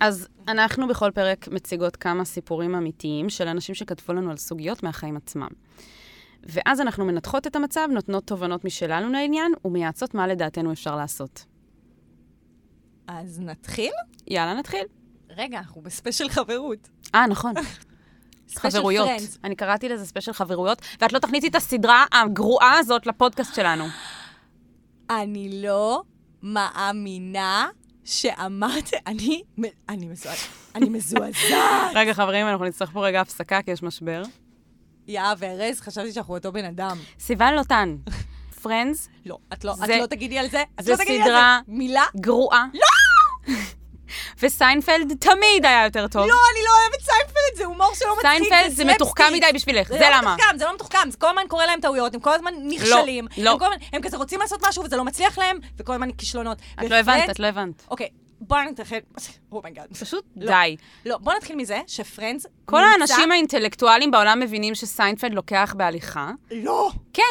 אז אנחנו בכל פרק מציגות כמה סיפורים אמיתיים של אנשים שכתבו לנו על סוגיות מהחיים עצמם. ואז אנחנו מנתחות את המצב, נותנות תובנות משלנו לעניין, ומייעצות מה לדעתנו אפשר לעשות. אז נתחיל? יאללה, נתחיל. רגע, אנחנו בספיישל חברות. אה, נכון. חברויות. אני קראתי לזה ספיישל חברויות, ואת לא תכניסי את הסדרה הגרועה הזאת לפודקאסט שלנו. אני לא מאמינה שאמרת, אני, אני מזועזעת. אני מזועזעת. רגע, חברים, אנחנו נצטרך פה רגע הפסקה, כי יש משבר. יא וארז, חשבתי שאנחנו אותו בן אדם. סיוון לוטן, Friends, לא, את לא, את לא תגידי על זה. את לא תגידי על זה. מילה? גרועה. לא! וסיינפלד תמיד היה יותר טוב. לא, אני לא אוהבת סיינפלד, זה הומור שלא מצחיק, סיינפלד זה מתוחכם. מדי בשבילך, זה לא למה. מתוחכם, זה לא מתוחכם, זה כל הזמן קורה להם טעויות, הם כל הזמן נכשלים. לא. הם כל הזמן- הם כזה רוצים לעשות משהו וזה לא מצליח להם, וכל הזמן כישלונות. את לא הבנת, את לא הבנת. אוקיי, בואי נתחיל, oh my god. פשוט לא. די. לא, בוא נתחיל מזה ש Friends כל נמצא- האנשים האינטלקטואלים בעולם מבינים שסיינפלד לוקח בהליכה. לא. כן.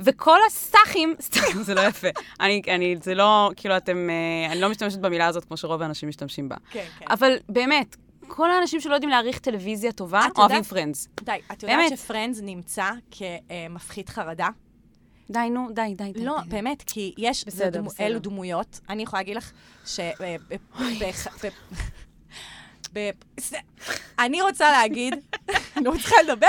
וכל הסאחים, סתם, זה לא יפה. אני, אני, זה לא, כאילו, אתם, אה, אני לא משתמשת במילה הזאת כמו שרוב האנשים משתמשים בה. כן, כן. אבל באמת, כל האנשים שלא יודעים להעריך טלוויזיה טובה, אוהבים Friends. די, את יודעת. ש Friends נמצא כמפחית חרדה? די, נו, די, די, די. לא, די. באמת, כי יש, בסדר, דמו- בסדר. אלו דמויות, אני יכולה להגיד לך ש... אה, זה- אני רוצה להגיד, אני לא מצליחה לדבר.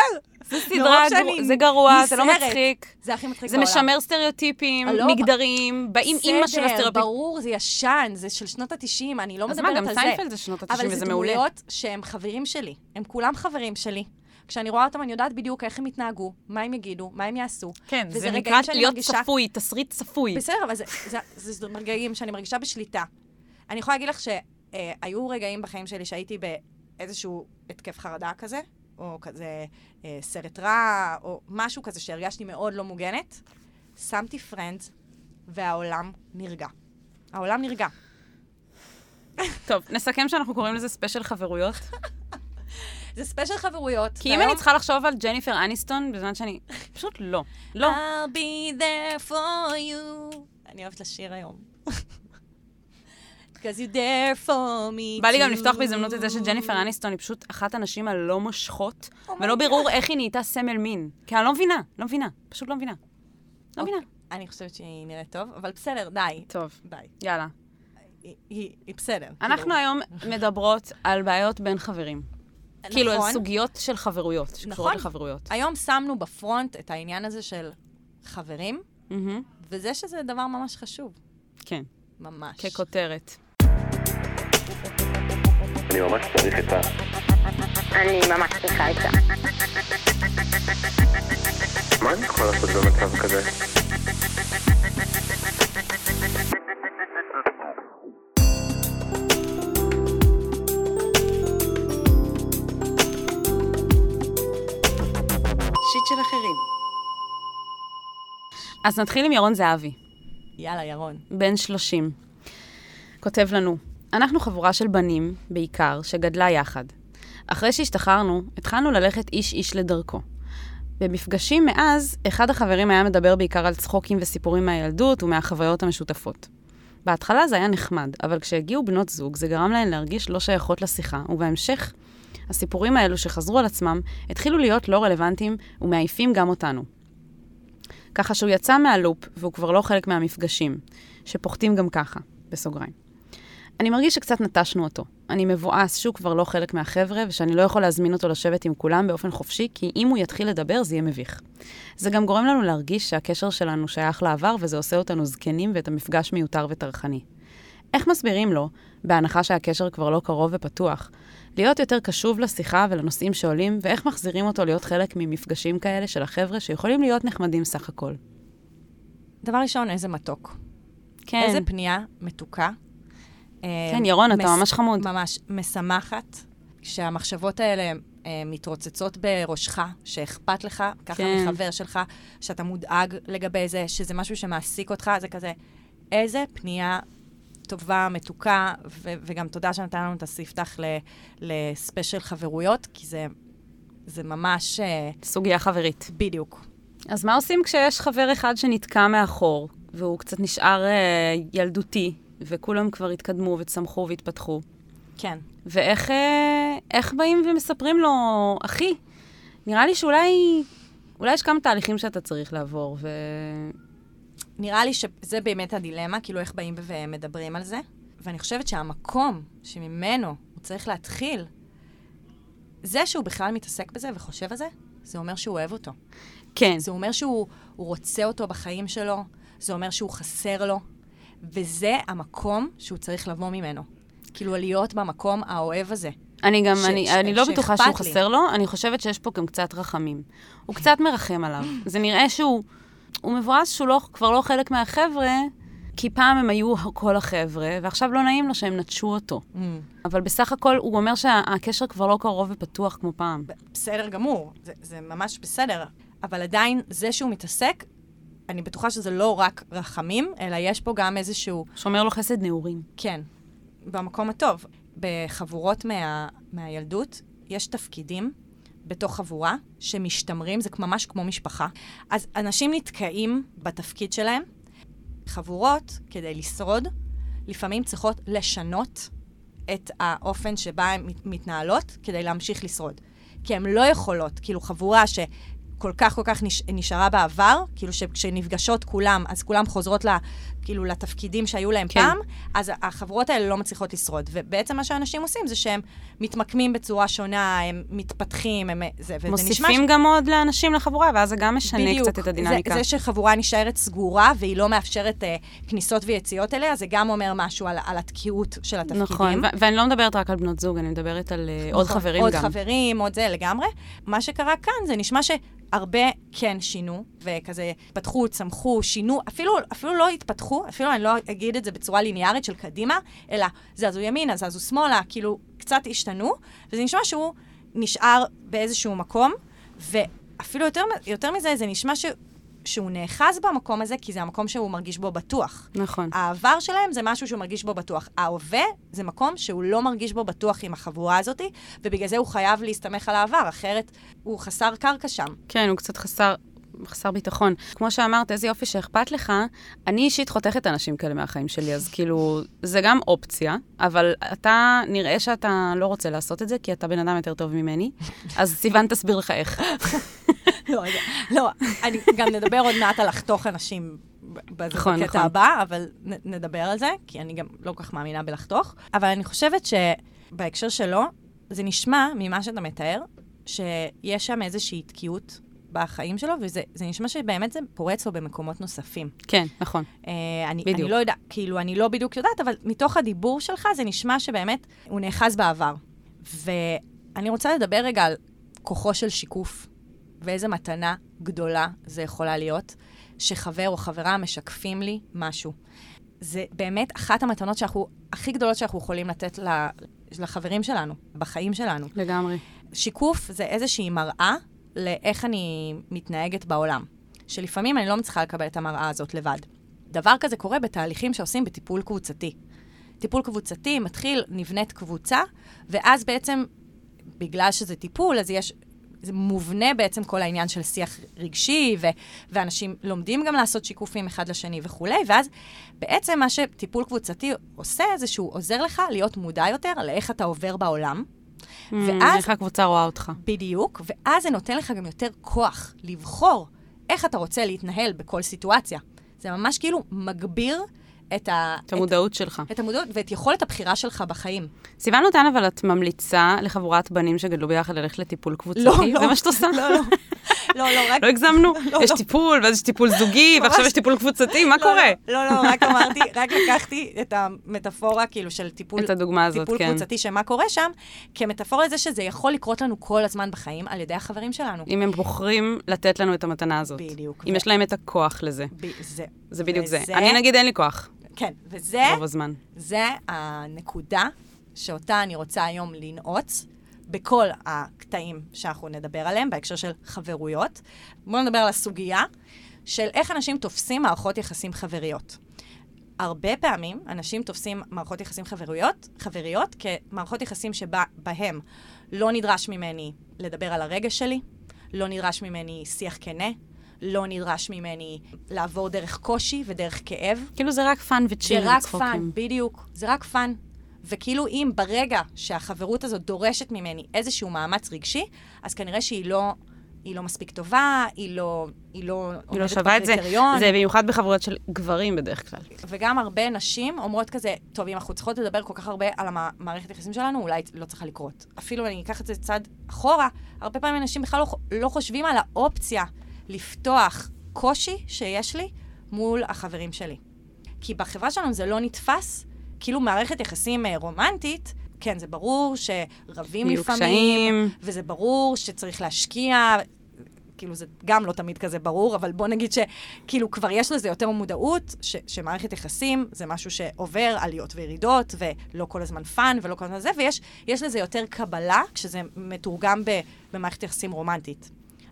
זה סדרה, זה גרוע, זה לא. מצחיק. זה הכי מצחיק זה בעולם. משמר סטריאוטיפים, לא, מגדריים, באים אימא של בסדר, הסטריאוטיפ. ברור, זה ישן, זה של שנות ה-90, אני לא אז מדברת מה, על גם זה. סיינפלד זה שנות ה-90 אבל וזה זה מעולה. דמויות שהם חברים שלי. הם כולם חברים שלי. כשאני רואה אותם, אני יודעת בדיוק איך הם יתנהגו, מה הם יגידו, מה הם יעשו. כן, זה נקרא להיות מרגישה- צפוי, תסריט צפוי. בסדר, אבל זה, זה, זה, זה רגעים שאני מרגישה בשליטה. אני יכולה להגיד לך שהיו רגעים בחיים שלי שהייתי באיזשהו התקף חרדה כזה, או כזה אה, סרט רע, או משהו כזה שהרגשתי מאוד לא מוגנת. שמתי פרנדס, והעולם נרגע. העולם נרגע. טוב, נסכם שאנחנו קוראים לזה ספיישל חברויות. זה ספיישל חברויות. כי אם אני צריכה לחשוב על ג'ניפר אניסטון, בזמן שאני... פשוט לא. לא. I'll be there for you. אני אוהבת לשיר היום. Because you're there for me בא לי גם too. לפתוח בהזדמנות את זה שג'ניפר אניסטון היא פשוט אחת הנשים הלא מושכות, Oh ולא. ברור איך היא נהייתה סמל מין. כי אני לא מבינה, לא מבינה. פשוט לא מבינה. לא מבינה. אני חושבת שהיא נראית טוב, אבל בסדר, די. טוב, די. יאללה. היא- בסדר. אנחנו כאילו. היום מדברות על בעיות בין חברים. כאילו, על נכון. סוגיות של חברויות, שקשורות נכון. לחברויות. היום שמנו בפרונט את העניין הזה של חברים, מהמם. וזה שזה דבר ממש חשוב. כן, ממש. ככותרת. אני ממש צריך עצה. אני ממש צריכה עצה. מה אני יכול לעשות במצב כזה? שיט של אחרים. אז נתחיל עם ירון זהבי. יאללה, ירון. בן 30. כותב לנו, אנחנו חבורה של בנים, בעיקר, שגדלה יחד. אחרי שהשתחררנו, התחלנו ללכת איש-איש לדרכו. במפגשים מאז, אחד החברים היה מדבר בעיקר על צחוקים וסיפורים מהילדות ומהחוויות המשותפות. בהתחלה זה היה נחמד, אבל כשהגיעו בנות זוג, זה גרם להן להרגיש לא שייכות לשיחה, ובהמשך, הסיפורים האלו שחזרו על עצמם, התחילו להיות לא רלוונטיים ומעייפים גם אותנו. ככה שהוא יצא מהלופ, והוא כבר לא חלק מהמפגשים, שפוחתים גם ככה, בסוגריים. אני מרגיש שקצת נטשנו אותו. אני מבואס שהוא כבר לא חלק מהחבר'ה, ושאני לא יכול להזמין אותו לשבת עם כולם באופן חופשי, כי אם הוא יתחיל לדבר, זה יהיה מביך. זה גם גורם לנו להרגיש שהקשר שלנו שייך לעבר, וזה עושה אותנו זקנים ואת המפגש מיותר וטרחני. איך מסבירים לו, בהנחה שהקשר כבר לא קרוב ופתוח, להיות יותר קשוב לשיחה ולנושאים שעולים, ואיך מחזירים אותו להיות חלק ממפגשים כאלה של החבר'ה שיכולים להיות נחמדים סך הכל. דבר ראשון, איזה מתוק. כן, איזה פנייה מתוקה. כן, אה, ירון, אתה מס- ממש חמוד. ממש משמחת, כשהמחשבות האלה אה, מתרוצצות בראשך, שאכפת לך, ככה כן. מחבר שלך, שאתה מודאג לגבי זה, שזה משהו שמעסיק אותך, זה כזה, איזה פנייה טובה, מתוקה, ו- וגם תודה שנתן לנו את הספתח ל- לספיישל חברויות, כי זה, זה ממש אה, סוגיה חברית. בדיוק. אז מה עושים כשיש חבר אחד שנתקע מאחור, והוא קצת נשאר אה, ילדותי, וכולם כבר התקדמו וצמחו והתפתחו? כן. ואיך אה, איך באים ומספרים לו, אחי, נראה לי שאולי אולי יש כמה תהליכים שאתה צריך לעבור, ו... נראה לי שזה באמת הדילמה, כאילו איך באים ומדברים על זה. ואני חושבת שהמקום שממנו הוא צריך להתחיל, זה שהוא בכלל מתעסק בזה וחושב על זה, זה אומר שהוא אוהב אותו. כן. זה אומר שהוא הוא רוצה אותו בחיים שלו, זה אומר שהוא חסר לו, וזה המקום שהוא צריך לבוא ממנו. כאילו, להיות במקום האוהב הזה. אני גם, ש- אני, ש- אני לא בטוחה שהוא לי. חסר לו, אני חושבת שיש פה גם קצת רחמים. הוא קצת מרחם עליו. זה נראה שהוא הוא מבואס שהוא לא, כבר לא חלק מהחבר'ה, כי פעם הם היו כל החבר'ה, ועכשיו לא נעים לו שהם נטשו אותו. Mm. אבל בסך הכל, הוא אומר שהקשר כבר לא קרוב ופתוח כמו פעם. בסדר גמור, זה, זה ממש בסדר. אבל עדיין, זה שהוא מתעסק, אני בטוחה שזה לא רק רחמים, אלא יש פה גם איזשהו, שומר לו חסד נעורים. כן, במקום הטוב. בחבורות מה, מהילדות, יש תפקידים בתוך חבורה שמשתמרים, זה ממש כמו משפחה. אז אנשים נתקעים בתפקיד שלהם. חבורות, כדי לשרוד, לפעמים צריכות לשנות את האופן שבה הן מת- מתנהלות כדי להמשיך לשרוד. כי הן לא יכולות, כאילו חבורה שכל כך כל כך נש... נשארה בעבר, כאילו שכשנפגשות כולם, אז כולם חוזרות כאילו לתפקידים שהיו להם כן. פעם, אז החברות האלה לא מצליחות לשרוד. ובעצם מה שאנשים עושים זה שהם מתמקמים בצורה שונה, הם מתפתחים, הם... זה, וזה נשמע מוסיפים גם עוד לאנשים לחבורה, ואז זה גם משנה קצת את הדינמיקה. זה, זה שחבורה נשארת סגורה והיא לא מאפשרת אה, כניסות ויציאות אליה, זה גם אומר משהו על, על התקיעות של התפקידים. נכון, ו- ואני לא מדברת רק על בנות זוג, אני מדברת על אה, עוד נכון, חברים עוד גם. עוד חברים, עוד זה לגמרי. מה שקרה כאן, זה נשמע שהרבה כן שינו, וכזה התפתחו, צמחו, שינו, אפילו, אפילו לא התפתחו, אפילו אני לא אגיד את זה בצורה ליניארית של קדימה, אלא זזו ימינה, זזו שמאלה, כאילו קצת השתנו, וזה נשמע שהוא נשאר באיזשהו מקום, ואפילו יותר, יותר מזה, זה נשמע ש... שהוא נאחז במקום הזה, כי זה המקום שהוא מרגיש בו בטוח. נכון. העבר שלהם זה משהו שהוא מרגיש בו בטוח. ההווה זה מקום שהוא לא מרגיש בו בטוח עם החבורה הזאת, ובגלל זה הוא חייב להסתמך על העבר, אחרת הוא חסר קרקע שם. כן, הוא קצת חסר... חסר ביטחון. כמו שאמרת, איזה יופי שאכפת לך, אני אישית חותכת אנשים כאלה מהחיים שלי, אז כאילו, זה גם אופציה, אבל אתה, נראה שאתה לא רוצה לעשות את זה, כי אתה בן אדם יותר טוב ממני, אז סיוון תסביר לך איך. לא, לא, אני גם נדבר עוד מעט על לחתוך אנשים בזה נכון, בקטע נכון. הבא, אבל נ, נדבר על זה, כי אני גם לא כל כך מאמינה בלחתוך. אבל אני חושבת שבהקשר שלו, זה נשמע, ממה שאתה מתאר, שיש שם איזושהי תקיעות בחיים שלו, וזה זה נשמע שבאמת זה פורץ לו במקומות נוספים. כן, נכון. אה, אני, בדיוק. אני לא יודעת, כאילו, אני לא בדיוק יודעת, אבל מתוך הדיבור שלך זה נשמע שבאמת הוא נאחז בעבר. ואני רוצה לדבר רגע על כוחו של שיקוף, ואיזה מתנה גדולה זה יכולה להיות, שחבר או חברה משקפים לי משהו. זה באמת אחת המתנות שאנחנו, הכי גדולות שאנחנו יכולים לתת לחברים שלנו, בחיים שלנו. לגמרי. שיקוף זה איזושהי מראה לאיך אני מתנהגת בעולם. שלפעמים אני לא מצליחה לקבל את המראה הזאת לבד. דבר כזה קורה בתהליכים שעושים בטיפול קבוצתי. טיפול קבוצתי מתחיל, נבנית קבוצה, ואז בעצם, בגלל שזה טיפול, אז יש... זה מובנה בעצם כל העניין של שיח רגשי, ו- ואנשים לומדים גם לעשות שיקופים אחד לשני וכולי, ואז בעצם מה שטיפול קבוצתי עושה, זה שהוא עוזר לך להיות מודע יותר לאיך אתה עובר בעולם, ואז- איך הקבוצה רואה אותך. בדיוק, ואז זה נותן לך גם יותר כוח לבחור איך אתה רוצה להתנהל בכל סיטואציה. זה ממש כאילו מגביר את, ה... את המודעות שלך. את, את המודעות ואת יכולת הבחירה שלך בחיים. סיוון נותן, אבל את ממליצה לחבורת בנים שגדלו ביחד ללכת לטיפול קבוצתי? לא, לא. זה מה שאת עושה? לא, לא. לא, לא, רק... לא הגזמנו? לא, יש לא. טיפול, ואז יש טיפול זוגי, ועכשיו. יש טיפול קבוצתי, מה לא, קורה? לא, לא, רק אמרתי, רק לקחתי את המטאפורה, כאילו, של טיפול... את הדוגמה הזאת, טיפול כן. קבוצתי, שמה קורה שם, כמטאפורה לזה שזה יכול לקרות לנו כל הזמן בחיים על ידי החברים שלנו. אם הם בוחרים לתת לנו את המתנה הזאת. בדיוק. אם ו- יש להם את הכוח לזה. ב- זה. זה בדיוק זה. וזה- אני נגיד אין לי כוח, כן, וזה... רוב הזמן. זה הנקודה שאותה אני רוצה היום לנעוץ בכל הקטעים שאנחנו נדבר עליהם בהקשר של חברויות. בואו נדבר על הסוגיה של איך אנשים תופסים מערכות יחסים חבריות. הרבה פעמים אנשים תופסים מערכות יחסים חברויות, חבריות כמערכות יחסים שבהם לא נדרש ממני לדבר על הרגש שלי, לא נדרש ממני שיח כנה, לא נדרש ממני לעבור דרך קושי ודרך כאב. כאילו זה רק fun ו chill זה רק. fun, בדיוק. זה רק fun. וכאילו אם ברגע שהחברות הזאת דורשת ממני איזשהו מאמץ רגשי, אז כנראה שהיא לא, היא לא מספיק טובה, היא לא, היא לא היא לא שווה את זה. זה במיוחד בחברויות של גברים בדרך כלל. וגם הרבה נשים אומרות כזה, טוב, אם אנחנו צריכות לדבר כל כך הרבה על המערכת היחסים שלנו, אולי לא צריכה לקרות. אפילו אני אקח את זה צעד אחורה, הרבה פעמים אנשים בכלל לא, לא חושבים על האופציה לפתוח קושי שיש לי מול החברים שלי. כי בחברה שלנו זה לא נתפס, כאילו מערכת יחסים אה, רומנטית, כן, זה ברור שרבים לפעמים, קשיים. וזה ברור שצריך להשקיע, כאילו זה גם לא תמיד כזה ברור, אבל בוא נגיד שכאילו כבר יש לזה יותר מודעות, ש, שמערכת יחסים זה משהו שעובר עליות וירידות, ולא כל הזמן fun ולא כל הזמן זה, ויש יש לזה יותר קבלה כשזה מתורגם ב, במערכת יחסים רומנטית.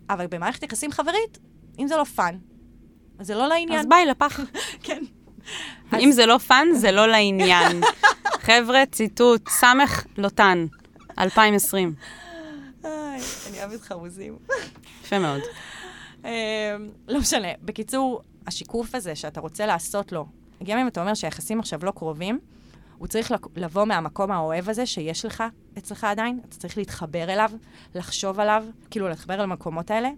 אבל במערכת יחסים חברית, אם זה לא fun, אז זה לא לעניין. אז ביי, לפח. כן. אם זה לא fun, זה לא לעניין. חבר'ה, ציטוט, סמך לוטן, 2020. איי, אני אוהבת חרוזים. יפה מאוד. אמ, לא משנה. בקיצור, השיקוף הזה שאתה רוצה לעשות לו, גם אם אתה אומר שהיחסים עכשיו לא קרובים, הוא צריך לבוא מהמקום האוהב הזה שיש לך אצלך עדיין, אתה צריך להתחבר אליו, לחשוב עליו, כאילו להתחבר אל המקומות האלה,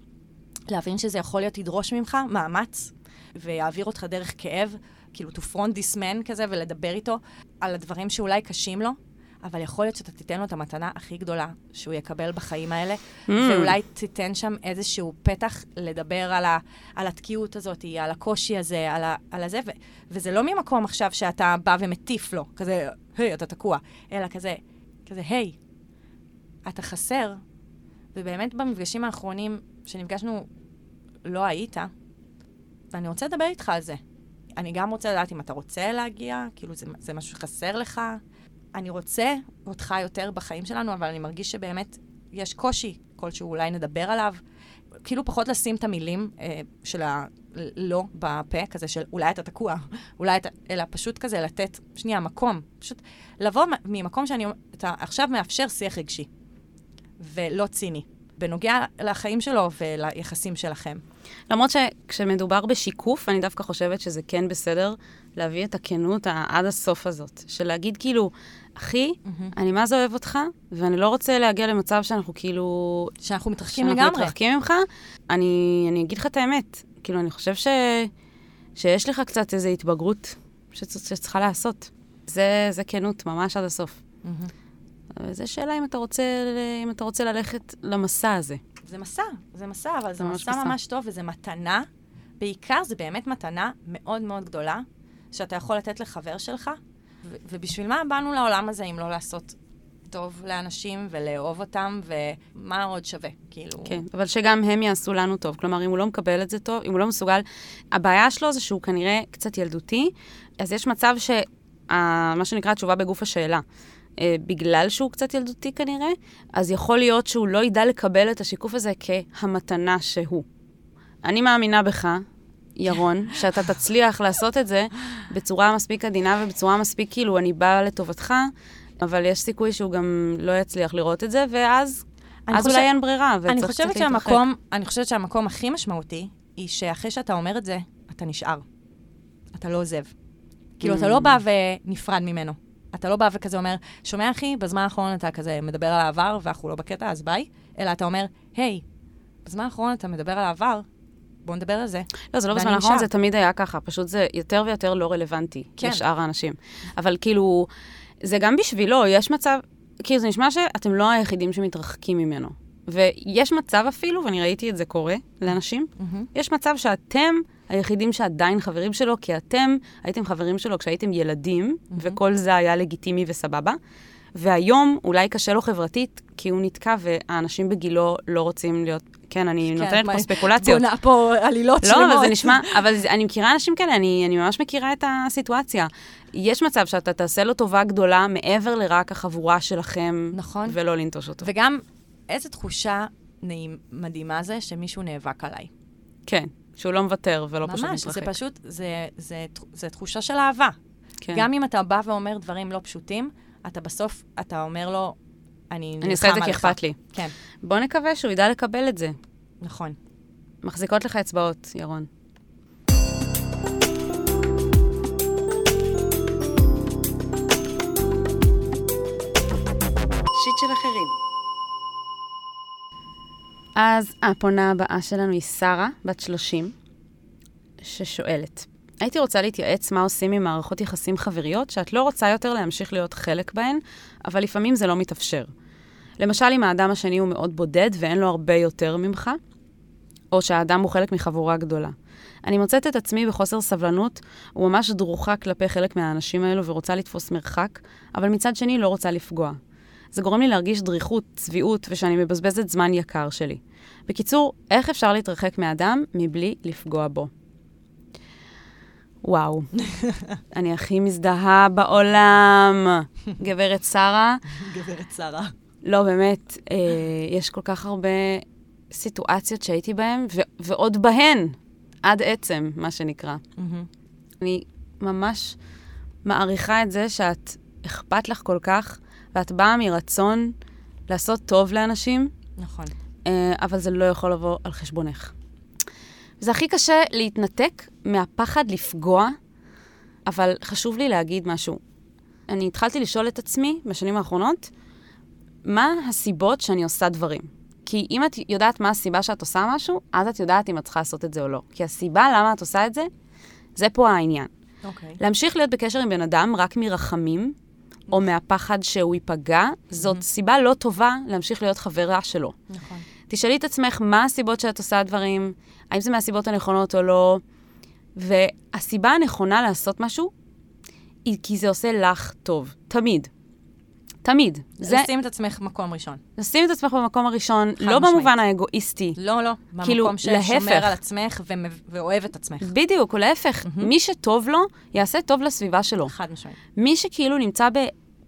להבין שזה יכול להיות ידרוש ממך מאמץ, ויעביר אותך דרך כאב, כאילו to front this man כזה, ולדבר איתו על הדברים שאולי קשים לו, אבל יכול להיות שאתה תיתן לו את המתנה הכי גדולה שהוא יקבל בחיים האלה, Mm. ואולי תיתן שם איזשהו פתח לדבר על, ה, על התקיעות הזאת, על הקושי הזה, על, ה, על הזה, ו, וזה לא ממקום עכשיו שאתה בא ומטיף לו, כזה, היי, אתה תקוע, אלא כזה, כזה, היי, אתה חסר, ובאמת במפגשים האחרונים שנפגשנו, לא היית, ואני רוצה לדבר איתך על זה. אני גם רוצה לדעת אם אתה רוצה להגיע, כאילו זה, זה משהו שחסר לך. אני רוצה אותך יותר בחיים שלנו, אבל אני מרגיש שבאמת יש קושי כלשהו, אולי נדבר עליו. כאילו פחות לשים את המילים אה, של הלא בפה, כזה של אולי אתה תקוע, אולי אתה, אלא פשוט כזה לתת, שנייה, מקום. פשוט לבוא ממקום שאני, אתה עכשיו מאפשר שיח רגשי, ולא ציני, בנוגע לחיים שלו וליחסים שלכם. למרות שכשמדובר בשיקוף, אני דווקא חושבת שזה כן בסדר להביא את הכנות עד הסוף הזאת. של להגיד כאילו, אחי, אני מה זה אוהב אותך, ואני לא רוצה להגיע למצב שאנחנו כאילו... שאנחנו מתרחקים שאנחנו לגמרי. מתרחקים ממך. אני, אני אגיד לך את האמת, כאילו, אני חושב ש, שיש לך קצת איזו התבגרות שצ- שצריכה לעשות. זה, זה כנות, ממש עד הסוף. מהמם. אבל זו שאלה אם אתה רוצה, אם אתה רוצה ללכת למסע הזה. זה מסע, זה מסע, אבל זה ממש מסע מסע. ממש טוב, וזה מתנה. בעיקר זה באמת מתנה מאוד מאוד גדולה, שאתה יכול לתת לחבר שלך. ו- ובשביל מה באנו לעולם הזה אם לא לעשות טוב לאנשים ולאהוב אותם, ומה עוד שווה? כאילו... כן, אבל שגם הם יעשו לנו טוב. כלומר, אם הוא לא מקבל את זה טוב, אם הוא לא מסוגל... הבעיה שלו זה שהוא כנראה קצת ילדותי, אז יש מצב ש... מה שנקרא התשובה בגוף השאלה. אה, בגלל שהוא קצת ילדותי כנראה, אז יכול להיות שהוא לא ידע לקבל את השיקוף הזה כהמתנה שהוא. אני מאמינה בך, ירון, שאתה תצליח לעשות את זה בצורה מספיק עדינה ובצורה מספיק כאילו, אני באה לטובתך, אבל יש סיכוי שהוא גם לא יצליח לראות את זה, ואז אז חושב- אולי אין ברירה, וצריך אני קצת להתרחק. שהמקום, אני חושבת שהמקום הכי משמעותי, היא שאחרי שאתה אומר את זה, אתה נשאר. אתה לא עוזב. כאילו, אתה Mm. לא בא ונפרד ממנו. אתה לא בא וכזה אומר, שומע אחי, בזמן האחרון אתה כזה מדבר על העבר, ואנחנו לא בקטע, אז ביי. אלא אתה אומר, היי, בזמן האחרון אתה מדבר על העבר, בוא נדבר על זה. לא, זה לא בזמן האחרון. זה תמיד היה ככה, פשוט זה יותר ויותר לא רלוונטי כן. לשאר האנשים. אבל כאילו, זה גם בשבילו, יש מצב, כאילו, זה נשמע שאתם לא היחידים שמתרחקים ממנו. ויש מצב אפילו, ואני ראיתי את זה קורה לאנשים, יש מצב שאתם היחידים שעדיין חברים שלו, כי אתם הייתם חברים שלו כשהייתם ילדים, וכל זה היה לגיטימי וסבבה. והיום אולי קשה לו חברתית, כי הוא נתקע, והאנשים בגילו לא רוצים להיות... כן, אני כן, נותנת מה- פה ספקולציות. בונה פה עלילות לא, שלמות. אבל זה נשמע, אבל אני מכירה אנשים כאלה, אני, אני ממש מכירה את הסיטואציה. יש מצב שאתה תעשה לו טובה גדולה מעבר לרק החבורה שלכם, נכון. ולא לנטוש אותו. וגם, איזו תחושה נעים, מדהימה זה שמישהו נאבק עליי. כן, שהוא לא מוותר ולא פשוט ממש, מתרחק. זה פשוט, זה, זה, זה תחושה של אהבה. כן. גם אם אתה בא ואומר דברים לא פשוטים, אתה בסוף, אתה אומר לו, אני נלחם אני עושה את זה כי עליך." אכפת לי. כן, בוא נקווה שהוא ידע לקבל את זה. נכון. מחזיקות לך אצבעות, ירון. נפשית של אחרים. אז הפונה הבאה שלנו היא שרה, בת 30, ששואלת, הייתי רוצה להתייעץ מה עושים עם מערכות יחסים חבריות שאת לא רוצה יותר להמשיך להיות חלק בהן, אבל לפעמים זה לא מתאפשר. למשל, אם האדם השני הוא מאוד בודד ואין לו הרבה יותר ממך, או שהאדם הוא חלק מחבורה גדולה. אני מוצאת את עצמי בחוסר סבלנות וממש דרוכה כלפי חלק מהאנשים האלו ורוצה לתפוס מרחק, אבל מצד שני לא רוצה לפגוע. זה גורם לי להרגיש דריכות, צביעות, ושאני מבזבזת זמן יקר שלי. בקיצור, איך אפשר להתרחק מאדם מבלי לפגוע בו? וואו, אני הכי מזדהה בעולם. גברת שרה, גברת שרה. לא, באמת, אה, יש כל כך הרבה סיטואציות שהייתי בהן, ו- ועוד בהן, עד עצם, מה שנקרא. אני ממש מעריכה את זה שאת אכפת לך כל כך, ואת באה מרצון לעשות טוב לאנשים, נכון. אה, אבל זה לא יכול לבוא על חשבונך. זה הכי קשה להתנתק מהפחד לפגוע, אבל חשוב לי להגיד משהו. אני התחלתי לשאול את עצמי בשנים האחרונות, מה הסיבות שאני עושה דברים? כי אם את יודעת מה הסיבה שאת עושה משהו, אז את יודעת אם את צריכה לעשות את זה או לא. כי הסיבה למה את עושה את זה, זה פה העניין. אוקיי. להמשיך להיות בקשר עם בן אדם רק מרחמים, או מהפחד שהוא ייפגע, זאת סיבה לא טובה להמשיך להיות חברה שלו. נכון. תשאלי את עצמך מה הסיבות שאת עושה דברים, האם זה מהסיבות הנכונות או לא, והסיבה הנכונה לעשות משהו היא כי זה עושה לך טוב, תמיד. תמיד. זה לשים את עצמך מקום ראשון. לשים את עצמך במקום הראשון, לא משמעית. במובן האגואיסטי. לא, לא. כאילו, במקום ששומר להפך. על עצמך ומב- ואוהב את עצמך. בדיוק, או להפך, מי שטוב לו, יעשה טוב לסביבה שלו. חד משמעית. מי שכאילו נמצא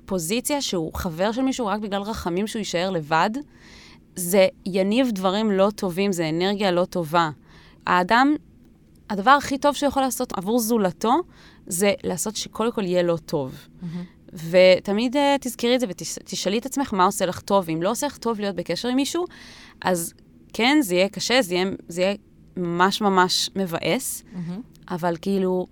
בפוזיציה שהוא חבר של מישהו רק בגלל רחמים שהוא יישאר לבד, זה יניב דברים לא טובים, זה אנרגיה לא טובה. האדם, הדבר הכי טוב שהוא יכול לעשות עבור זולתו, זה לעשות שקודם כל יהיה לו טוב. ותמיד uh, תזכרי את זה ותשאלי את עצמך מה עושה לך טוב. אם לא עושה לך טוב להיות בקשר עם מישהו, אז כן, זה יהיה קשה, זה יהיה, זה יהיה ממש ממש מבאס, אבל כאילו,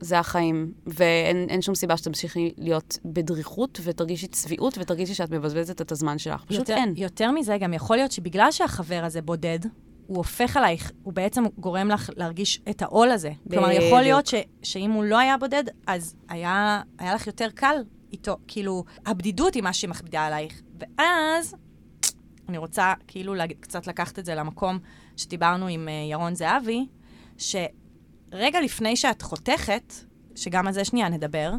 זה החיים, ואין אין שום סיבה שתמשיכי להיות בדריכות, ותרגישי צביעות, ותרגישי שאת מבזבזת את הזמן שלך. פשוט יותר, אין. יותר מזה, גם יכול להיות שבגלל שהחבר הזה בודד, הוא הופך עלייך, הוא בעצם גורם לך להרגיש את העול הזה. כלומר, יכול בדיוק. להיות ש, שאם הוא לא היה בודד, אז היה, היה לך יותר קל איתו. כאילו, הבדידות היא מה שמכבידה עלייך. ואז, אני רוצה כאילו קצת לקחת את זה למקום שדיברנו עם uh, ירון זהבי, שרגע לפני שאת חותכת, שגם על זה שנייה נדבר,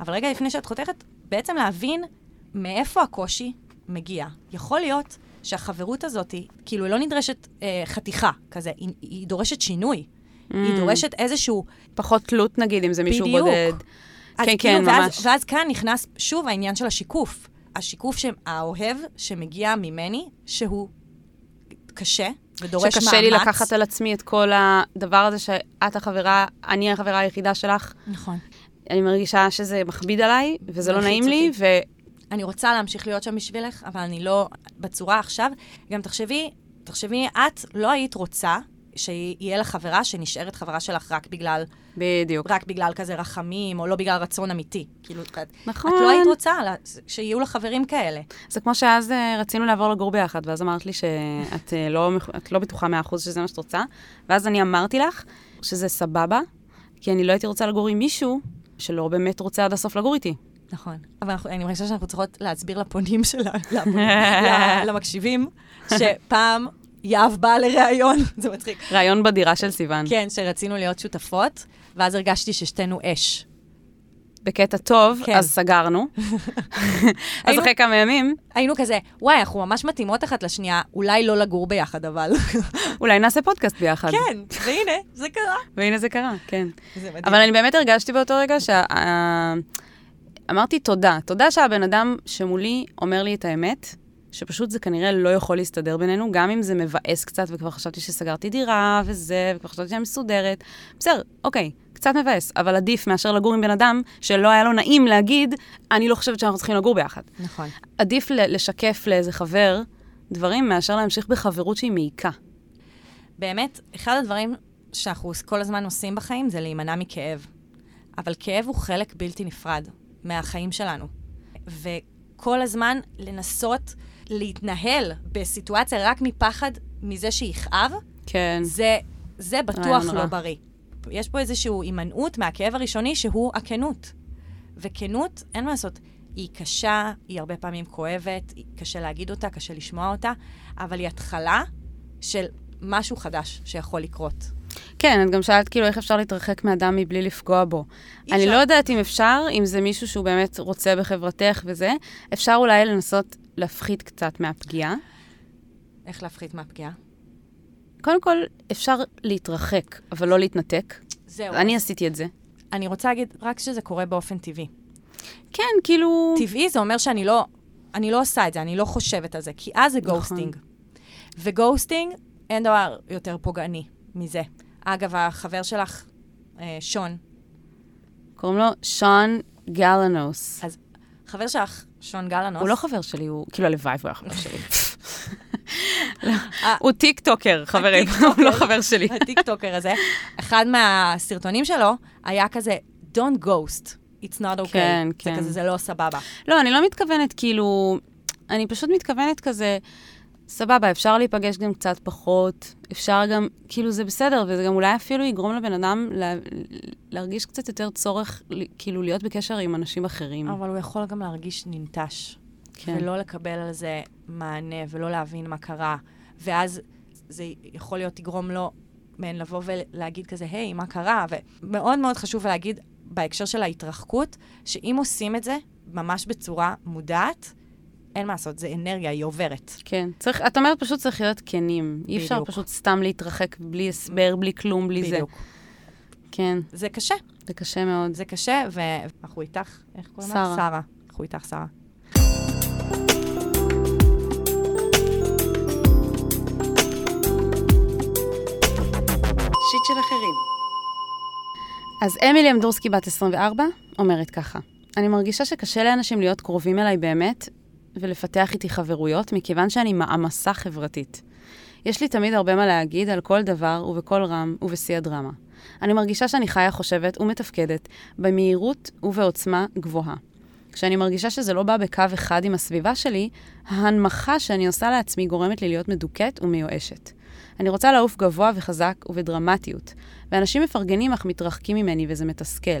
אבל רגע לפני שאת חותכת, בעצם להבין מאיפה הקושי מגיע. יכול להיות שהחברות הזאת, כאילו, היא לא נדרשת אה, חתיכה כזה, היא, היא דורשת שינוי. Mm. היא דורשת איזשהו... פחות תלות, נגיד, אם זה מישהו בדיוק. בודד. כן, כאילו, כן, ואז, ממש. ואז כאן נכנס שוב העניין של השיקוף. השיקוף שהאוהב שמגיע ממני, שהוא קשה ודורש מאמץ. שקשה לי לקחת על עצמי את כל הדבר הזה שאת החברה, אני החברה היחידה שלך. נכון. אני מרגישה שזה מכביד עליי, וזה לא נעים לי, אותי. אני רוצה להמשיך להיות שם בשבילך, אבל אני לא בצורה עכשיו. גם תחשבי, תחשבי, את לא היית רוצה שיהיה לך חברה שנשארת חברה שלך רק בגלל, בדיוק. רק בגלל כזה רחמים, או לא בגלל רצון אמיתי. כאילו, נכון. את לא היית רוצה לה- שיהיו לך חברים כאלה. זה כמו שאז אה, רצינו לעבור לגור ביחד, ואז אמרת לי שאת אה, לא, לא בטוחה מאה אחוז שזה מה שאת רוצה, ואז אני אמרתי לך שזה סבבה, כי אני לא הייתי רוצה לגור עם מישהו שלא באמת רוצה עד הסוף לגור איתי. נכון. אבל אנחנו, אני מרגישה שאנחנו צריכות להסביר לפונים של ה- לפונים, ל- למקשיבים, שפעם יהב באה לראיון, זה מצחיק. ראיון בדירה של סיוון. כן, שרצינו להיות שותפות, ואז הרגשתי ששתינו אש. בקטע טוב, כן. אז סגרנו. אז אחרי כמה ימים, היינו כזה, וואי, אנחנו ממש מתאימות אחת לשנייה, אולי לא לגור ביחד, אבל... אולי נעשה פודקאסט ביחד. כן, והנה, זה קרה. והנה זה קרה, כן. זה מדהים. אבל אני באמת הרגשתי באותו רגע שה... אמרתי תודה. תודה שהבן אדם שמולי אומר לי את האמת, שפשוט זה כנראה לא יכול להסתדר בינינו, גם אם זה מבאס קצת, וכבר חשבתי שסגרתי דירה וזה, וכבר חשבתי שאני מסודרת. בסדר, אוקיי, קצת מבאס, אבל עדיף מאשר לגור עם בן אדם שלא היה לו נעים להגיד, אני לא חושבת שאנחנו צריכים לגור ביחד. נכון. עדיף לשקף לאיזה חבר דברים מאשר להמשיך בחברות שהיא מעיקה. באמת, אחד הדברים שאנחנו כל הזמן עושים בחיים זה להימנע מכאב. אבל כאב הוא חלק בלתי נפרד מהחיים שלנו. כל הזמן לנסות להתנהל בסיטואציה רק מפחד מזה שיכאב, כן. זה, זה בטוח לא. בריא. יש פה איזושהי הימנעות מהכאב הראשוני שהוא הכנות. וכנות, אין מה לעשות, היא קשה, היא הרבה פעמים כואבת, היא קשה להגיד אותה, קשה לשמוע אותה, אבל היא התחלה של משהו חדש שיכול לקרות. כן, את גם שאלת כאילו איך אפשר להתרחק מאדם מבלי לפגוע בו. אי אני. לא יודעת אם אפשר, אם זה מישהו שהוא באמת רוצה בחברתך וזה, אפשר אולי לנסות להפחית קצת מהפגיעה. איך להפחית מהפגיעה? קודם כל, אפשר להתרחק, אבל לא להתנתק. זהו. אני עשיתי את זה. אני רוצה להגיד רק שזה קורה באופן טבעי. כן, כאילו... טבעי זה אומר שאני לא, אני לא עושה את זה, אני לא חושבת על זה, כי אז זה נכון. ghosting. ו ghosting, אין דבר יותר פוגעני מזה. אגב, החבר שלך, אה, שון, קוראים לו שון גלנוס. אז חבר שלך, שון גלנוס, הוא לא חבר שלי, הוא... כאילו, הלוואי והוא היה חבר שלי. הוא טיקטוקר, חברים, הוא לא חבר שלי. הטיקטוקר הזה, אחד מהסרטונים שלו היה כזה, Don't ghost, it's not okay. כן, זה כן. כזה, זה לא סבבה. לא, אני לא מתכוונת, כאילו... אני פשוט מתכוונת כזה, סבבה, אפשר להיפגש גם קצת פחות, אפשר גם, כאילו, זה בסדר, וזה גם אולי אפילו יגרום לבן אדם לה, להרגיש קצת יותר צורך, כאילו, להיות בקשר עם אנשים אחרים. אבל הוא יכול גם להרגיש ננטש. כן. ולא לקבל על זה מענה, ולא להבין מה קרה. ואז זה יכול להיות יגרום לו, מעין לבוא ולהגיד כזה, היי, מה קרה? ומאוד מאוד חשוב להגיד, בהקשר של ההתרחקות, שאם עושים את זה ממש בצורה מודעת, אין מה לעשות, זה אנרגיה, היא עוברת. כן. צריך, את אומרת פשוט צריך להיות כנים. אי אפשר בדיוק. פשוט סתם להתרחק בלי הסבר, בלי כלום, בלי זה. בדיוק. כן, זה קשה, זה קשה מאוד. זה קשה, ואנחנו איתך, איך קוראים לך? שרה. שרה. אנחנו איתך, שרה. שיט של אחרים. אז אמילי אמדורסקי, בת 24, אומרת ככה: אני מרגישה שקשה לאנשים להיות קרובים אליי באמת ולפתח איתי חברויות, מכיוון שאני מעמסה חברתית. יש לי תמיד הרבה מה להגיד על כל דבר ובקול רם ובשיא הדרמה. אני מרגישה שאני חיה, חושבת ומתפקדת במהירות ובעוצמה גבוהה. כשאני מרגישה שזה לא בא בקו אחד עם הסביבה שלי, ההנמכה שאני עושה לעצמי גורמת לי להיות מדוכאת ומיואשת. אני רוצה לעוף גבוה וחזק ובדרמטיות, ואנשים מפרגנים אך מתרחקים ממני וזה מתסכל.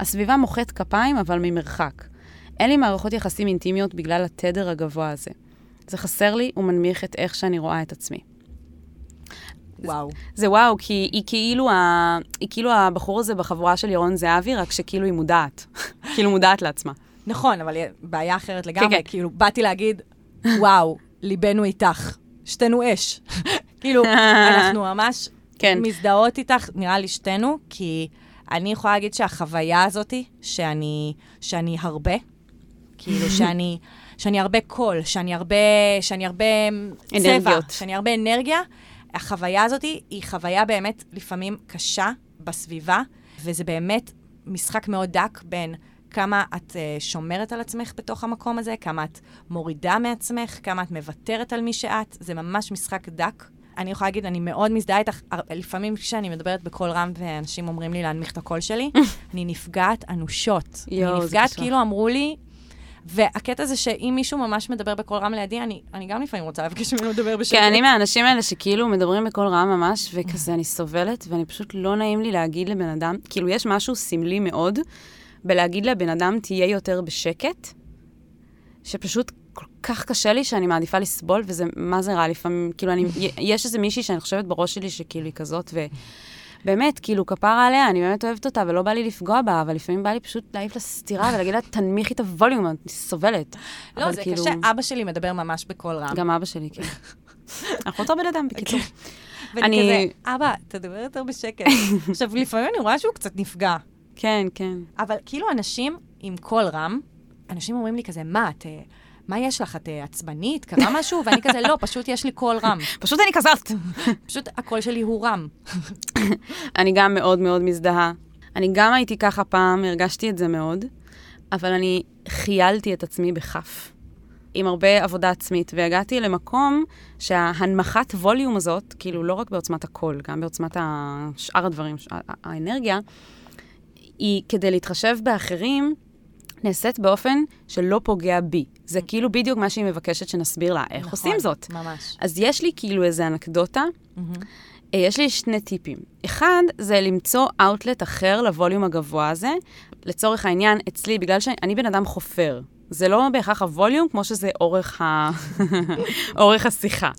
הסביבה מוחאת כפיים אבל ממרחק. אין לי מערכות יחסים אינטימיות בגלל התדר הגבוה הזה. זה חסר לי ומנמיך את איך שאני רואה את עצמי. וואו. זה וואו, כי היא כאילו, ה... היא כאילו הבחור הזה בחבורה של ירון זהבי, רק שכאילו היא מודעת. כאילו מודעת לעצמה. נכון, אבל בעיה אחרת לגמרי. כן. כאילו, באתי להגיד, וואו, ליבנו איתך, שתינו אש. כאילו, אנחנו ממש כן. מזדהות איתך, נראה לי שתינו, כי אני יכולה להגיד שהחוויה הזאת, שאני, שאני הרבה, כאילו שאני, שאני הרבה קול, שאני הרבה, שאני הרבה צבע, אנרגיות. שאני הרבה אנרגיה, החוויה הזאת היא חוויה באמת לפעמים קשה בסביבה, וזה באמת משחק מאוד דק בין כמה את uh, שומרת על עצמך בתוך המקום הזה, כמה את מורידה מעצמך, כמה את מוותרת על מי שאת, זה ממש משחק דק. אני יכולה להגיד, אני מאוד מזדהה איתך, הר- לפעמים כשאני מדברת בקול רם ואנשים אומרים לי להנמיך את הקול שלי, אני נפגעת אנושות. יואו, אני נפגעת. כאילו אמרו לי, והקטע זה שאם מישהו ממש מדבר בקול רם לידי, אני, אני גם לפעמים רוצה לבקש ממנו לדבר בשקט. כן, אני מהאנשים האלה שכאילו מדברים בקול רם ממש, וכזה אני סובלת, ואני פשוט לא נעים לי להגיד לבן אדם, כאילו יש משהו סמלי מאוד בלהגיד לבן אדם, תהיה יותר בשקט, שפשוט כל כך קשה לי שאני מעדיפה לסבול, וזה מה זה רע לפעמים, כאילו אני, יש איזה מישהי שאני חושבת בראש שלי שכאילו היא כזאת, ו... באמת, כאילו, כפרה עליה, אני באמת אוהבת אותה, ולא בא לי לפגוע בה, אבל לפעמים בא לי פשוט להעיף לה סטירה ולהגיד לה, תנמיכי את הווליום, אני סובלת. לא, זה כאילו, קשה. אבא שלי מדבר ממש בקול רם. גם אבא שלי, כן. אנחנו אותו בן אדם, בקיצור. ואני אני- כזה, אבא, תדבר יותר בשקט. עכשיו, לפעמים אני רואה שהוא קצת נפגע. כן, כן. אבל כאילו אנשים עם קול רם, אנשים אומרים לי כזה, מה, את... מה יש לך? את אה, עצבנית? קרה משהו? ואני כזה, לא, פשוט יש לי קול רם. פשוט אני כזאת. פשוט הקול שלי הוא רם. אני גם מאוד מאוד מזדהה. אני גם הייתי ככה פעם, הרגשתי את זה מאוד, אבל אני כיילתי את עצמי בכף. עם הרבה עבודה עצמית, והגעתי למקום שההנמכת ווליום הזאת, כאילו לא רק בעוצמת הקול, גם בעוצמת שאר הדברים, האנרגיה, היא כדי להתחשב באחרים, נעשית באופן שלא פוגע בי. זה כאילו בדיוק מה שהיא מבקשת שנסביר לה, איך נכון, עושים זאת. ממש. אז יש לי כאילו איזה אנקדוטה. אה, יש לי שני טיפים. אחד, זה למצוא אאוטלט אחר לווליום הגבוה הזה. לצורך העניין, אצלי, בגלל שאני בן אדם חופר, זה לא בהכרח הווליום, כמו שזה אורך, ה... אורך השיחה.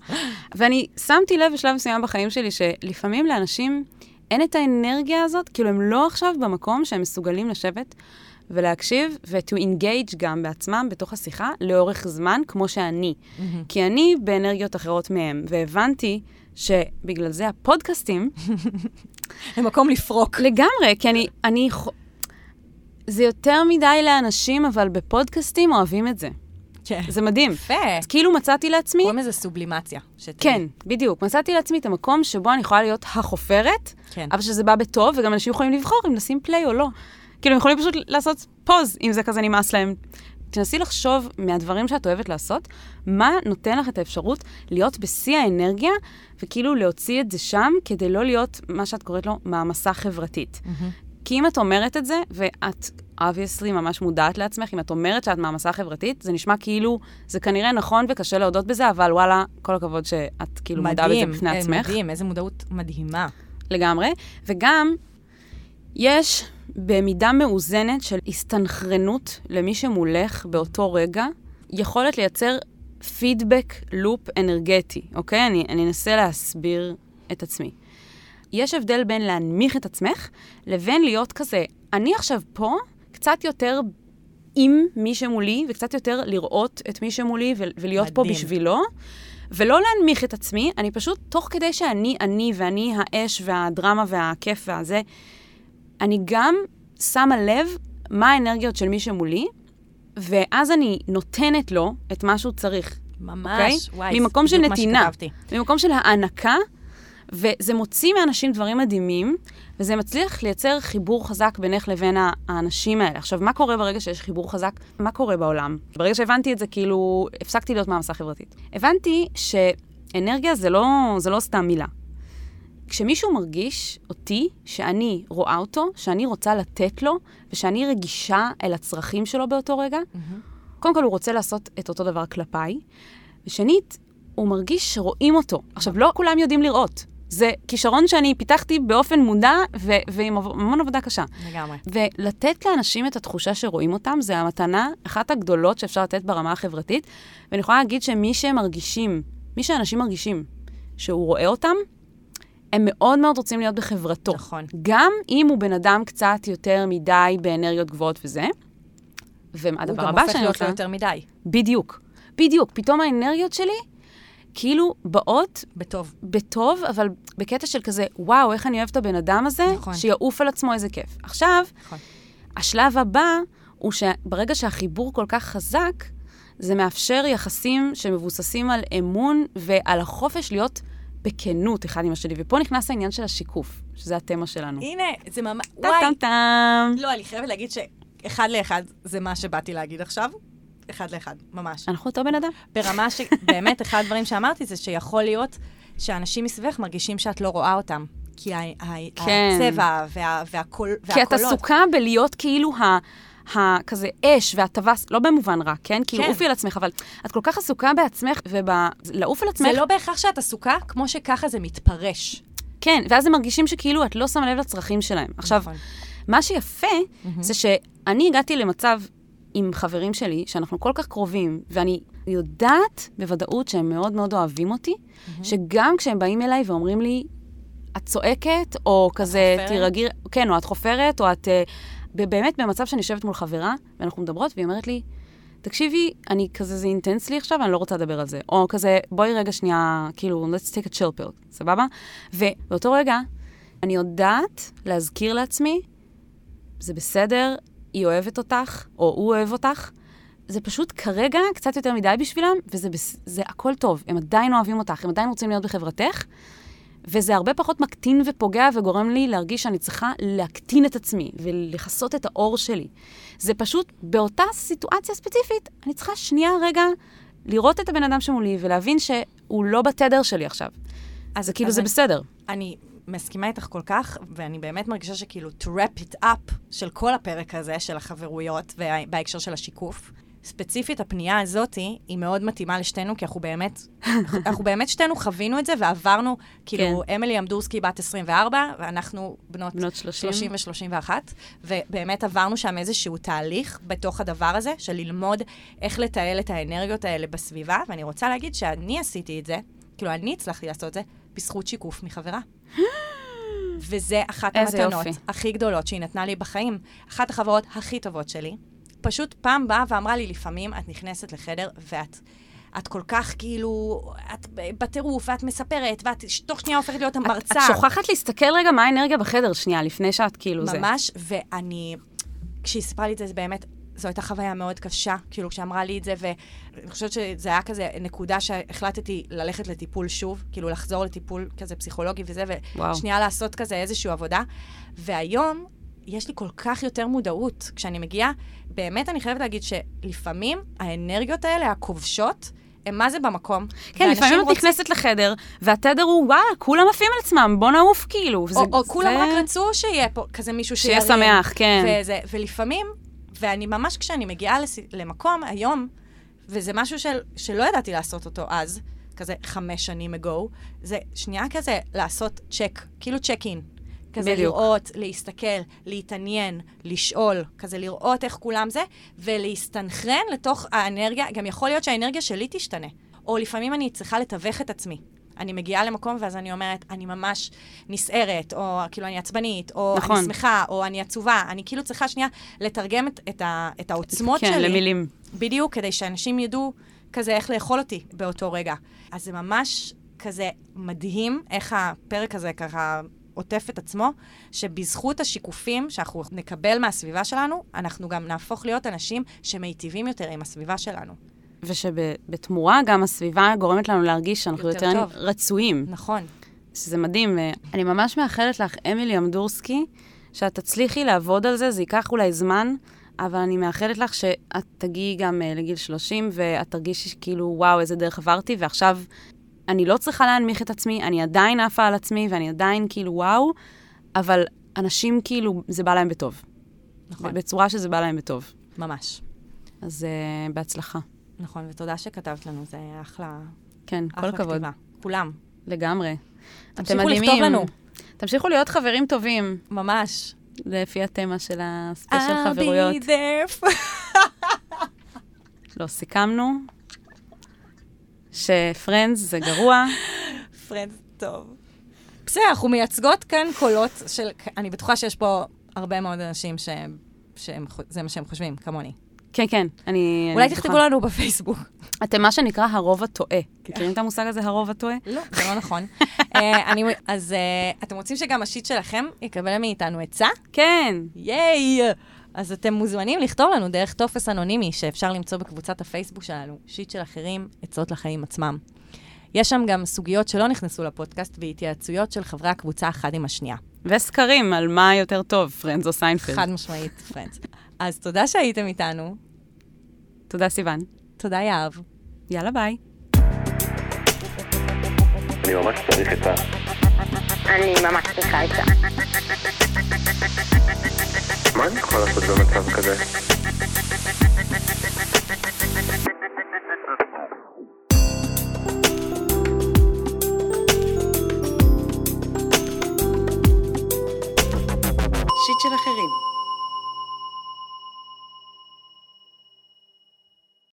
ואני שמתי לב בשלב מסוים בחיים שלי, שלפעמים לאנשים אין את האנרגיה הזאת, כאילו הם לא עכשיו במקום שהם מסוגלים לשבת ולהקשיב, ו-to engage גם בעצמם בתוך השיחה לאורך זמן, כמו שאני. כי אני באנרגיות אחרות מהם, והבנתי שבגלל זה הפודקאסטים, למקום לפרוק. לגמרי, כי אני, אני... זה יותר מדי לאנשים, אבל בפודקאסטים אוהבים את זה. כן. זה מדהים. יפה. אז כאילו מצאתי לעצמי, קוראים לזה סובלימציה. שתדעי. כן, בדיוק, מצאתי לעצמי את המקום שבו אני יכולה להיות החופרת, כן. אבל שזה בא בטוב, וגם אנשים יכולים לבחור אם לשים פליי או לא. כאילו, הם יכולים פשוט לעשות פוז, אם זה כזה נמאס להם. תנסי לחשוב מהדברים שאת אוהבת לעשות, מה נותן לך את האפשרות להיות בשיא האנרגיה, וכאילו להוציא את זה שם, כדי לא להיות, מה שאת קוראת לו, מעמסה חברתית. כי אם את אומרת את זה, ואת obviously ממש מודעת לעצמך, אם את אומרת שאת מעמסה חברתית, זה נשמע כאילו, זה כנראה נכון וקשה להודות בזה, אבל וואלה, כל הכבוד שאת כאילו מודעה בזה בפני אה, עצמך. מדהים, איזה מודעות מדהימה. לגמרי. וגם, יש במידה מאוזנת של הסתנכרנות למי שמולך באותו רגע, יכולת לייצר פידבק לופ אנרגטי, אוקיי? אני, אני אנסה להסביר את עצמי. יש הבדל בין להנמיך את עצמך לבין להיות כזה, אני עכשיו פה קצת יותר עם מי שמולי, וקצת יותר לראות את מי שמולי ו- ולהיות פה מדהים. בשבילו, ולא להנמיך את עצמי, אני פשוט, תוך כדי שאני אני ואני האש והדרמה והכיף והזה, אני גם שמה לב מה האנרגיות של מי שמולי, ואז אני נותנת לו את מה שהוא צריך. ממש, אוקיי? וואי, ממקום של נתינה. ממקום של הענקה, וזה מוציא מאנשים דברים מדהימים, וזה מצליח לייצר חיבור חזק בינך לבין האנשים האלה. עכשיו, מה קורה ברגע שיש חיבור חזק? מה קורה בעולם? ברגע שהבנתי את זה, כאילו, הפסקתי להיות מעמסה חברתית. הבנתי שאנרגיה זה לא, זה לא סתם מילה. כשמישהו מרגיש אותי, שאני רואה אותו, שאני רוצה לתת לו, ושאני רגישה אל הצרכים שלו באותו רגע, קודם כל הוא רוצה לעשות את אותו דבר כלפיי, ושנית, הוא מרגיש שרואים אותו. עכשיו, לא כולם יודעים לראות. זה כישרון שאני פיתחתי באופן מודע ו- ועם המון עבודה קשה. לגמרי. ולתת לאנשים את התחושה שרואים אותם, זה המתנה, אחת הגדולות שאפשר לתת ברמה החברתית. ואני יכולה להגיד שמי שהם מרגישים, מי שאנשים מרגישים שהוא רואה אותם, הם מאוד מאוד רוצים להיות בחברתו. נכון. גם אם הוא בן אדם קצת יותר מדי באנרגיות גבוהות וזה. הוא והדבר גם הבא הופך שאני להיות רוצה... לו יותר מדי. בדיוק. בדיוק. פתאום האנרגיות שלי כאילו באות בטוב. בטוב, אבל בקטע של כזה, וואו, איך אני אוהבת את הבן אדם הזה, נכון. שיעוף על עצמו איזה כיף. עכשיו, נכון. השלב הבא הוא שברגע שהחיבור כל כך חזק, זה מאפשר יחסים שמבוססים על אמון ועל החופש להיות בכנות אחד עם השני. ופה נכנס העניין של השיקוף, שזה התמה שלנו. הנה, זה ממש... טם טם. לא, אני חייבת להגיד שאחד לאחד זה מה שבאתי להגיד עכשיו. אחד לאחד, ממש. אנחנו אותו בן אדם. ברמה שבאמת, אחד הדברים שאמרתי זה שיכול להיות שאנשים מסביבך מרגישים שאת לא רואה אותם. כי ה- כן. הצבע וה- והקול- כי את. עסוקה בלהיות כאילו ה... ה... כזה אש והטווס, לא במובן רע, כן? כאילו, כן. עופי על עצמך, אבל את כל כך עסוקה בעצמך ולעוף על עצמך. זה לא בהכרח שאת עסוקה, כמו שככה זה מתפרש. כן, ואז הם מרגישים שכאילו את לא שמה לב לצרכים שלהם. עכשיו, נכון. מה שיפה זה שאני הגעתי למצב עם חברים שלי, שאנחנו כל כך קרובים, ואני יודעת בוודאות שהם מאוד מאוד אוהבים אותי, שגם כשהם באים אליי ואומרים לי, את צועקת, או כזה? תירגעי, כן, או את חופרת, או את... ב- באמת במצב שאני יושבת מול חברה, ואנחנו מדברות, והיא אומרת לי, תקשיבי, אני כזה, זה אינטנס לי עכשיו, אני לא רוצה לדבר על זה. או כזה, בואי רגע שנייה, כאילו, let's take a chill pill, סבבה? ובאותו רגע, אני יודעת להזכיר לעצמי, זה בסדר, היא אוהבת אותך, או הוא אוהב אותך. זה פשוט כרגע קצת יותר מדי בשבילם, וזה. זה הכל טוב. הם עדיין אוהבים אותך, הם עדיין רוצים להיות בחברתך, וזה הרבה פחות מקטין ופוגע וגורם לי להרגיש שאני צריכה להקטין את עצמי ולכסות את האור שלי. זה פשוט, באותה סיטואציה ספציפית, אני צריכה שנייה רגע לראות את הבן אדם שמולי ולהבין שהוא לא בתדר שלי עכשיו. אז זה כאילו, אז זה אני- בסדר. אני מסכימה איתך כל כך, ואני באמת מרגישה שכאילו to wrap it up של כל הפרק הזה, של החברויות, בהקשר של השיקוף. ספציפית, הפנייה הזאתי, היא מאוד מתאימה לשתינו, כי אנחנו באמת, אנחנו באמת שתינו חווינו את זה ועברנו, כאילו, כן. אמילי אמדורסקי בת 24, ואנחנו בנות, בנות 30. 30 ו-31, ובאמת עברנו שם איזשהו תהליך בתוך הדבר הזה, של ללמוד איך לתעל את האנרגיות האלה בסביבה, ואני רוצה להגיד שאני עשיתי את זה, כאילו, אני הצלחתי לעשות את זה, בזכות שיקוף מחברה. וזה אחת המתנות יופי. הכי גדולות שהיא נתנה לי בחיים. אחת החברות הכי טובות שלי. פשוט פעם באה ואמרה לי, לפעמים את נכנסת לחדר ואת... את כל כך כאילו, את בטירוף, ואת מספרת, ואת תוך שנייה הופכת להיות המרצה. את, את שוכחת להסתכל רגע מה האנרגיה בחדר שנייה, לפני שאת כאילו ממש, זה. ממש, ואני, כשהיא סיפרה לי את זה, זה באמת, זו הייתה חוויה מאוד קשה, כאילו, כשאמרה לי את זה, ואני חושבת שזה היה כזה נקודה שהחלטתי ללכת לטיפול שוב, כאילו, לחזור לטיפול כזה פסיכולוגי וזה, ושנייה לעשות כזה איזושהי עבודה. והיום, יש לי כל כך יותר מודעות. כשאני מגיעה, באמת אני חייבת להגיד שלפעמים האנרגיות האלה, הכובשות, הם מה זה במקום. כן, לפעמים את רוצ... נכנסת לחדר, והתדר הוא, וואלה, כולם עפים על עצמם, בוא נעוף כאילו. או, זה, או זה... כולם רק רצו שיהיה פה כזה מישהו שירים. שיהיה שמח, כן. וזה, ולפעמים, ואני ממש, כשאני מגיעה לס... למקום היום, וזה משהו של, שלא ידעתי לעשות אותו אז, כזה חמש שנים ago, זה שנייה כזה לעשות צ'ק, כאילו צ'ק אין. כזה בדיוק. לראות, להסתכל, להתעניין, לשאול, כזה לראות איך כולם זה, ולהסתנכרן לתוך האנרגיה, גם יכול להיות שהאנרגיה שלי תשתנה. או לפעמים אני צריכה לתווך את עצמי. אני מגיעה למקום ואז אני אומרת, אני ממש נסערת, או כאילו אני עצבנית, או נכון. אני שמחה, או אני עצובה. אני כאילו צריכה שנייה לתרגם את, את, ה, את העוצמות כן, שלי. כן, למילים. בדיוק, כדי שאנשים ידעו כזה איך לאכול אותי באותו רגע. אז זה ממש כזה מדהים איך הפרק הזה ככה עוטף את עצמו, שבזכות השיקופים שאנחנו נקבל מהסביבה שלנו, אנחנו גם נהפוך להיות אנשים שמיטיבים יותר עם הסביבה שלנו. ושבתמורה גם הסביבה גורמת לנו להרגיש שאנחנו יותר, יותר רצויים. נכון. שזה מדהים. אני ממש מאחלת לך, אמילי אמדורסקי, שאת תצליחי לעבוד על זה, זה ייקח אולי זמן, אבל אני מאחלת לך שאת תגיעי גם uh, לגיל 30, ואת תרגישי כאילו, וואו, איזה דרך עברתי, ועכשיו אני לא צריכה להנמיך את עצמי, אני עדיין עפה על עצמי, ואני עדיין כאילו וואו, אבל אנשים כאילו, זה בא להם בטוב. נכון. בצורה שזה בא להם בטוב. ממש. אז uh, בהצלחה. נכון, ותודה שכתבת לנו, זה אחלה... כן, אחלה כל הכבוד. כתיבה. כולם. לגמרי. תמשיכו לכתוב לנו. תמשיכו להיות חברים טובים. ממש. לפי התמה של הספיישל חברויות. I'll be there. לא, סיכמנו שפרנדס זה גרוע. פרנדס טוב. בסדר, אנחנו מייצגות כאן קולות של... אני בטוחה שיש פה הרבה מאוד אנשים שזה מה שהם חושבים, כמוני. כן, כן, אני... אולי תכתבו לנו בפייסבוק. אתם מה שנקרא הרוב הטועה. מכירים את המושג הזה, הרוב הטועה? לא, זה לא נכון. אה, אז אה, אתם רוצים שגם השיט שלכם יקבל מאיתנו עצה? כן. ייי! אז אתם מוזמנים לכתוב לנו דרך טופס אנונימי שאפשר למצוא בקבוצת הפייסבוק שלנו, shit של אחרים, עצות לחיים עצמם. יש שם גם סוגיות שלא נכנסו לפודקאסט והתייעצויות של חברי הקבוצה אחד עם השנייה. וסקרים על מה יותר טוב, Friends או סיינפלד. חד משמעית, Friends. אז תודה שהייתם איתנו. תודה, סיוון. תודה, יהב. יאללה, ביי. אני ממש צריך את ה... אני ממש צריכה את ה... מה אני יכול לעשות במצב כזה? שיט של אחרים.